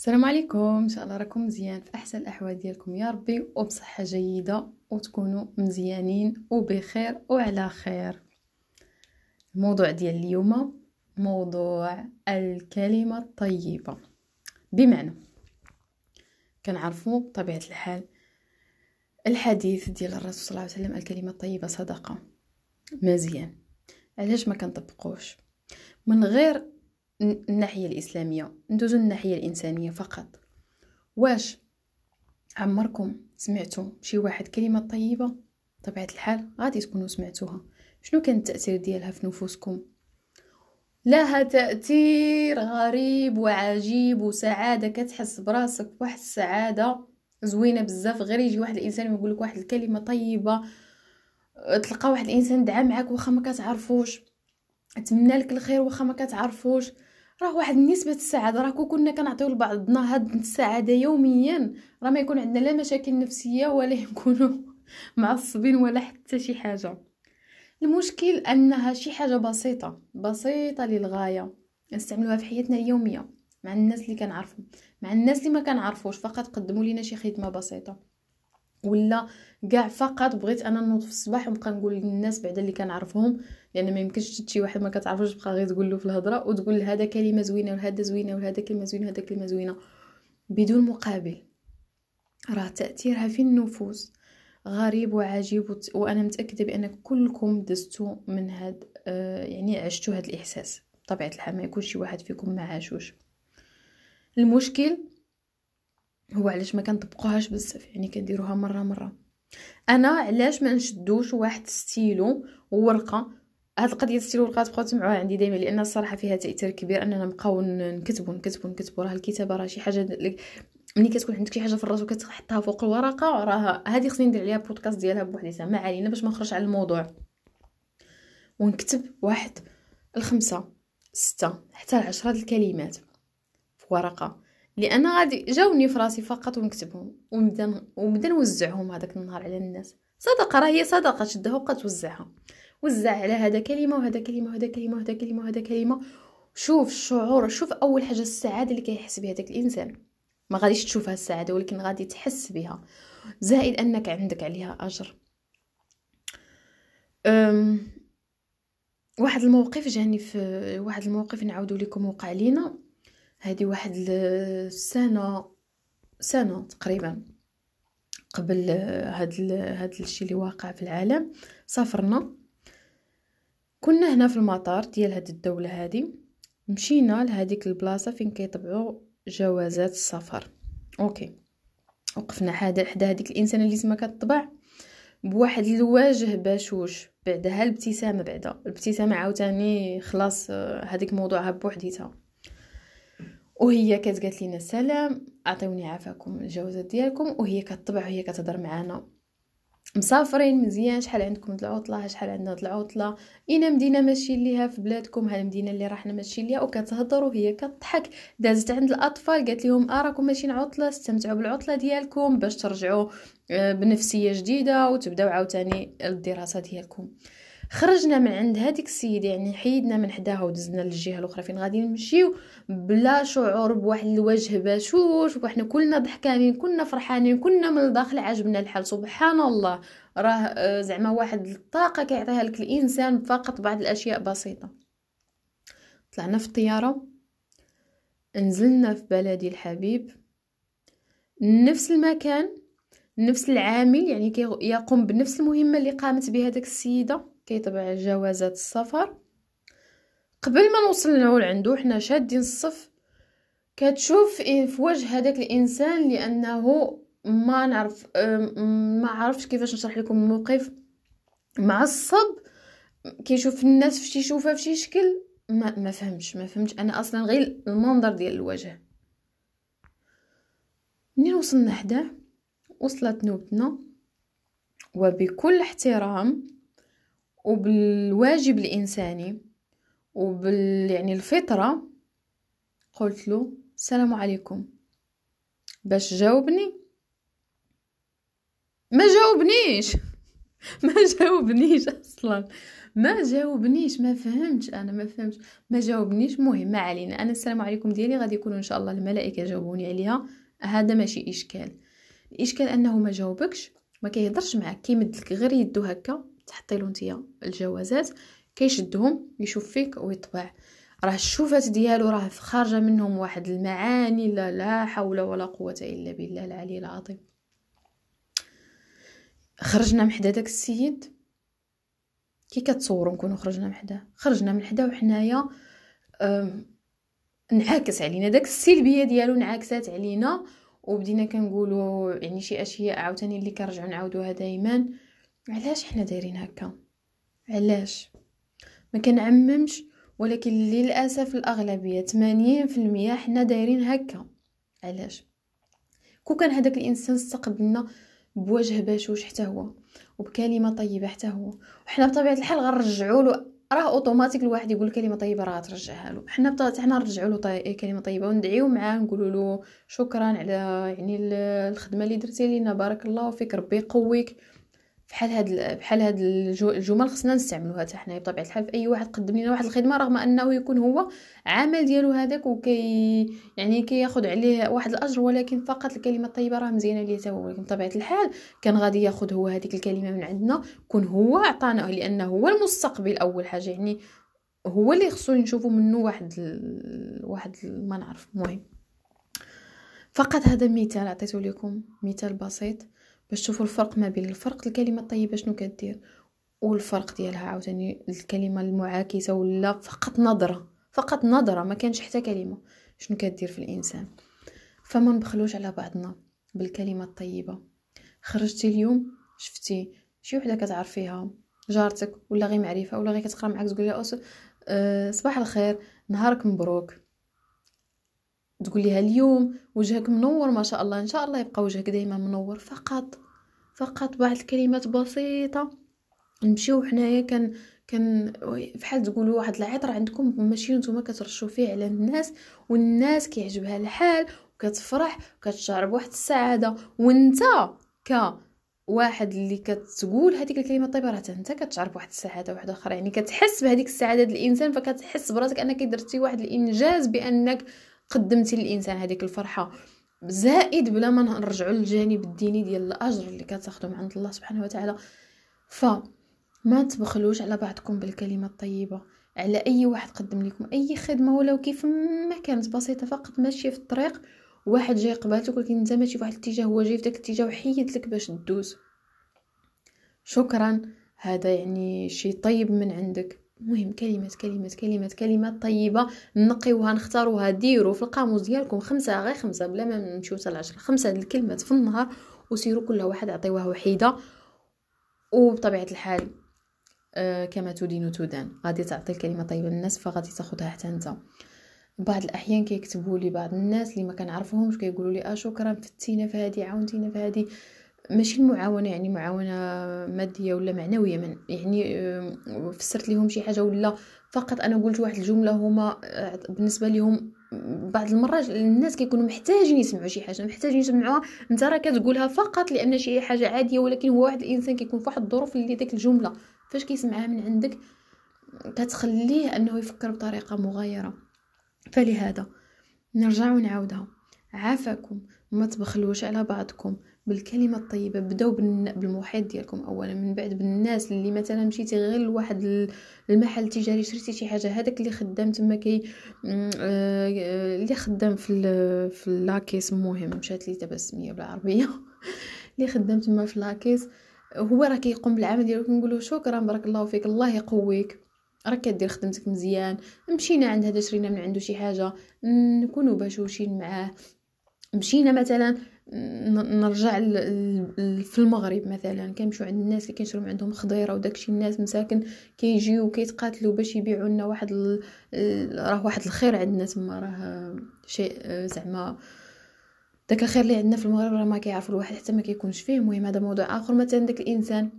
السلام عليكم. إن شاء الله راكم مزيان في أحسن الأحوال ديالكم. يا ربي وبصحة جيدة وتكونوا مزيانين وبخير وعلى خير. الموضوع ديال اليوم موضوع الكلمة الطيبة. بمعنى كنعرفوا بطبيعة الحال الحديث ديال الرسول صلى الله عليه وسلم الكلمة الطيبة صدقة. مزيان. علاش ما كنطبقوش؟ من غير الناحية الإسلامية. ندوزو الناحيه الإنسانية فقط. واش عمركم سمعتوا شي واحد كلمة طيبة؟ طبيعه الحال غادي تكونوا سمعتوها. شنو كان التأثير ديالها في نفوسكم؟ لها تأثير غريب وعجيب وسعادة. كتحس براسك بواحد السعادة زوينة بزاف. غير يجي واحد الإنسان يقول لك واحد الكلمة طيبة تلقى واحد الإنسان دعا معاك واخا ما كتعرفوش. أتمنى لك الخير واخا ما كتعرفوش. راه واحد نسبه السعادة راه كنا كنعطيو لبعضنا هاد السعادة يوميا. راه ما يكون عندنا لا مشاكل نفسية ولا يكونوا معصبين ولا حتى شي حاجة. المشكل أنها شي حاجة بسيطة بسيطة للغاية. نستعملوها في حياتنا اليومية مع الناس اللي كنعرفهم. مع الناس اللي ما كنعرفوش فقط قدموا لنا شي خدمة بسيطة. ولا كاع فقط بغيت أنا نوض في الصباح ونبقى نقول للناس بعدا اللي كنعرفهم لأن ما يمكنش شي واحد ما كتعرفوش تبقى غير تقول له في الهضرة وتقول هذا كلمة زوينة وهذا زوينة وهذا كلمة زوينة وهذا كلمة زوينة. بدون مقابل. راه تأثيرها في النفوس غريب وعجيب وت... وأنا متأكدة بأن كلكم دزتوا من هاد آه يعني عشتوا هاد الإحساس. بطبيعة الحال ما يكون شي واحد فيكم ما عاشوش. المشكل هو علاش ما كنطبقوهاش بزاف يعني كنديروها مرة مرة. أنا علاش ما نشدوش واحد ستيلو وورقه هاد القضية ستيلو ورقة تبقاو تسمعوها عندي دائما لأن الصراحة فيها تأثير كبير أننا نبقاو نكتبوا نكتبوا نكتبوا راه الكتابة راه شي حاجة ملي كتكون عندك شي حاجة في الراس وكتحطها فوق الورقة راه هذه خصني ندير عليها بودكاست ديالها بوحديتها ما علينا باش ما نخرج على الموضوع. ونكتب واحد الخمسة ستة حتى العشرة الكلمات في ورقة. لأن غادي جاوني في راسي فقط ونكتبهم ونبدا ونبدا نوزعهم هذاك النهار على الناس. صدقة راه هي صدقة شدها وبقى توزعها وزع على هذا كلمة وهذا كلمة وهذا كلمة وهذا كلمة وهذا كلمة. شوف الشعور شوف أول حاجة السعادة اللي كيحس بها داك الإنسان. ما غاديش تشوفها السعادة ولكن غادي تحس بها. زائد أنك عندك عليها أجر. أم واحد الموقف جاني في واحد الموقف نعاودو لكم وقع لينا. هذه واحد السنة سنة تقريبا قبل هاد هاد الشيء اللي واقع في العالم. سافرنا. كنا هنا في المطار ديال هاد الدولة هادي. مشينا لهاديك البلاصة فين كيطبعوا جوازات السفر. أوكي. وقفنا حدا حدا هذيك الانسانه اللي سما كتطبع بواحد الوجه باشوش بعدها الابتسامة بعدا الابتسامة عاوتاني خلاص هذيك موضوعها بوحديتها. وهي كانت قالت لنا السلام عطيوني عافاكم الجوازات ديالكم وهي كتطبع وهي كتهضر معانا. مسافرين مزيان شحال عندكم العطلة شحال عندنا العطلة. اين مدينة ماشيين ليها في بلادكم ها المدينة اللي راحنا ماشيين ليها وكتهضر وهي كتضحك. دازت عند الأطفال قالت لهم آه راكم ماشيين عطلة استمتعوا بالعطلة ديالكم باش ترجعوا آه، بنفسية جديدة وتبداو عاوتاني الدراسة ديالكم. خرجنا من عند هذيك السيده يعني حيدنا من حداها ودزنا للجهة الأخرى. فين غادي نمشيو؟ بلا شعور بواحد الوجه بشوش وحنا كلنا ضحكانين كنا فرحانين كنا من الداخل عجبنا الحال. سبحان الله راه آه، زعما واحد الطاقة كيعطيها لك الإنسان فقط بعض الأشياء بسيطة. طلعنا في الطيارة نزلنا في بلدي الحبيب. نفس المكان نفس العامل يعني يقوم بنفس المهمة اللي قامت بها داك السيدة. كيطبع جوازات السفر. قبل ما نوصل لعندو حنا شادين الصف كتشوف في وجه هذاك الإنسان لأنه ما نعرف ما عرفتش كيفاش نشرح لكم الموقف. معصب كيشوف الناس في شي شوفه في شي شكل ما ما فهمتش ما فهمتش أنا أصلا غير المنظر ديال الوجه. منين وصلنا حداه وصلت نوبتنا. وبكل احترام وبالواجب الإنساني وبال يعني الفطرة قلت له السلام عليكم. باش جاوبني؟ ما جاوبنيش. ما جاوبنيش أصلا. ما جاوبنيش. ما فهمتش أنا ما فهمتش. ما جاوبنيش. مهم ما علينا. أنا السلام عليكم ديالي. غادي يكونوا إن شاء الله الملائكة جاوبوني عليها. هذا ماشي إشكال. الإشكال أنه ما جاوبكش ما كيهضرش معاك. كيمد لك غير يدو هكا. تحطي له نتيا الجوازات كيشدهم يشوف فيك ويطبع. راه الشوفات ديالو راه خارجة منهم واحد المعاني لا لا حول ولا قوة إلا بالله العلي العظيم. خرجنا من حدا داك السيد. كي كتصوروا نكونوا خرجنا من حدا. خرجنا من حدا وحنايا انعكس علينا. داك السلبيه ديالو انعكست علينا وبدينا كنقولوا يعني شي أشياء عاوتاني اللي كنرجعوا نعاودوها دائما علاش حنا دايرين هكا؟ علاش؟ ما كنعممش ولكن للأسف الأغلبية 80% حنا دايرين هكا. علاش؟ كون كان هذاك الإنسان استقبلنا بوجه بشوش حتى هو وبكلمة طيبة حتى هو وحنا بطبيعة الحال غنرجعوا له. راه أوتوماتيك الواحد يقول كلمة طيبة راه ترجعها له. حنا بطبيعه حنا نرجعوا له طي... كلمة طيبة وندعيو معاه نقولوا له شكرا على يعني الخدمة اللي درتي لينا بارك الله فيك ربي يقويك. بحال هاد بحال هاد الجمل خصنا نستعملوها حتى حنايا بطبيعة الحال في أي واحد قدم لنا واحد الخدمة رغم أنه يكون هو عمل ديالو هذاك وكي يعني كياخذ عليه واحد الأجر ولكن فقط الكلمة الطيبة راه مزيانة ليه هو. ولكن بطبيعة الحال كان غادي ياخذ هو هذيك الكلمة من عندنا كون هو عطانا لأنه هو المستقبل أول حاجة يعني هو اللي خصو نشوفوا منه واحد ال... واحد ال... ما نعرف. المهم فقط هذا مثال عطيته لكم مثال بسيط. باش تشوفوا الفرق ما بين الفرق الكلمة الطيبة شنو كدير والفرق ديالها عاوتاني الكلمة المعاكسة ولا فقط نظرة فقط نظرة ما كانش حتى كلمة. شنو كدير في الإنسان؟ فما نبخلوش على بعضنا بالكلمة الطيبة. خرجتي اليوم شفتي شي وحدة كتعرفيها جارتك ولا غير معرفة ولا غير كتقرأ معاك تقول لها أه صباح الخير نهارك مبروك. تقول لها اليوم وجهك منور ما شاء الله إن شاء الله يبقى وجهك دائما منور. فقط فقط بعض الكلمات بسيطة. نمشيو حنايا كان كان فحال تقولوا واحد العطر عندكم ماشي نتوما كترشوا فيه على الناس والناس كيعجبها الحال وكتفرح وكتشعر بواحد السعادة. وانت ك واحد اللي كتقول هذيك الكلمة الطيبة راه انت كتشعر بواحد السعادة واحدة أخرى. يعني كتحس بهذيك السعادة الإنسان فكتحس براسك أنك درتي واحد الإنجاز بأنك قدمتي للإنسان هذيك الفرحة زائد بلا ما نرجعوا للجانب الديني ديال الأجر اللي كتاخذوا من عند الله سبحانه وتعالى. ف ما تبخلوش على بعضكم بالكلمة الطيبة. على أي واحد قدم لكم أي خدمة ولو كيف ما كانت بسيطة فقط ماشيه في الطريق. واحد جاي قبالتك ولكن أنت ماشي في واحد الاتجاه هو جاي في داك الاتجاه وحيد لك باش تدوز. شكرا. هذا يعني شيء طيب من عندك. مهم كلمات كلمات كلمات كلمات طيبة نقيوها نختاروها ديروا في القاموس ديالكم خمسة غير خمسة بلا ما نمشيو حتى العشرة خمسة الكلمات في النهار وسيروا كل واحد عطيوها وحيدة وبطبيعة الحال آه كما تدين تدان غادي تعطي الكلمة طيبة للناس فغادي تاخذها حتى أنت. بعض الأحيان كيكتبوا لي بعض الناس اللي ما كنعرفهمش كيقولوا لي آه شكرا فتينا في هذه عاونتينا في هذه ماشي المعاونة يعني معاونة مادية ولا معنوية من يعني فسرت لهم شي حاجة ولا فقط أنا قلت واحد الجملة هما آه، بالنسبة لهم بعض المرات الناس كيكونوا محتاجين يسمعوا شي حاجة محتاجين يسمعوها أنت راه كتقولها فقط لأن شي حاجة عادية ولكن هو واحد الإنسان كيكون في واحد الظروف اللي ديك الجملة. فاش كيسمعها من عندك كتخليه أنه يفكر بطريقة مغايرة. فلهذا نرجع ونعاودها. عافاكم. ما تبخلوش على بعضكم. بالكلمة الطيبة بداو بالمحيط ديالكم اولا من بعد بالناس اللي مثلا مشيتي غير لواحد المحل تجاري شريتي شي حاجة هذاك اللي خدام تما كي آه، اللي خدام في في la caisse المهم مشات لي دابا السمية بالعربية. اللي خدام تما في la caisse هو راه كيقوم بالعمل ديالو كنقولوا شكرا بارك الله فيك الله يقويك. راك كدير خدمتك مزيان. مشينا عند هذا شرينا من عنده شي حاجة نكونوا بشوشين معاه. مشينا مثلا نرجع في المغرب مثلا. كنمشيو عند الناس اللي كيشرو عندهم خضيرة وداكشي الناس مساكن كيجيو كيتقاتلوا باش يبيعوا لنا واحد. راه واحد الخير عندنا تما راه شيء زعما داك الخير اللي عندنا في المغرب راه ما كيعرفوا الواحد حتى ما كيكونش فيه. المهم هذا موضوع آخر. مثلا داك الإنسان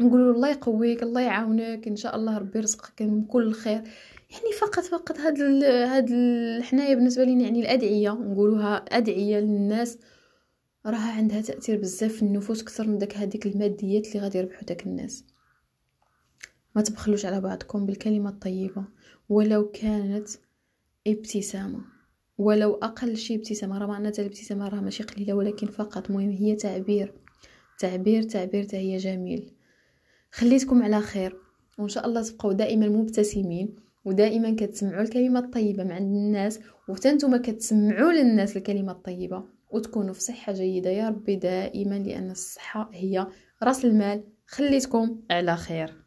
نقولوا الله يقويك الله يعاونك إن شاء الله ربي يرزقك من كل خير. يعني فقط فقط هاد ال هاد حنايا بالنسبة لينا يعني الأدعية نقولوها أدعية للناس. راها عندها تأثير بزاف في النفوس أكثر من داك هذيك الماديات اللي غادي يربحوا داك الناس. ما تبخلوش على بعضكم بالكلمة الطيبة. ولو كانت ابتسامة. ولو أقل شيء ابتسامة. راه معناتها الابتسامة راه ماشي قليلة ولكن فقط. مهم هي تعبير. تعبير تعبير هي جميل. خليتكم على خير. وإن شاء الله تبقوا دائما مبتسمين. ودائما كتسمعوا الكلمة الطيبة مع الناس وتنتما كتسمعوا للناس الكلمة الطيبة. وتكونوا في صحة جيدة يا ربي دائما لأن الصحة هي رأس المال. خليتكم على خير.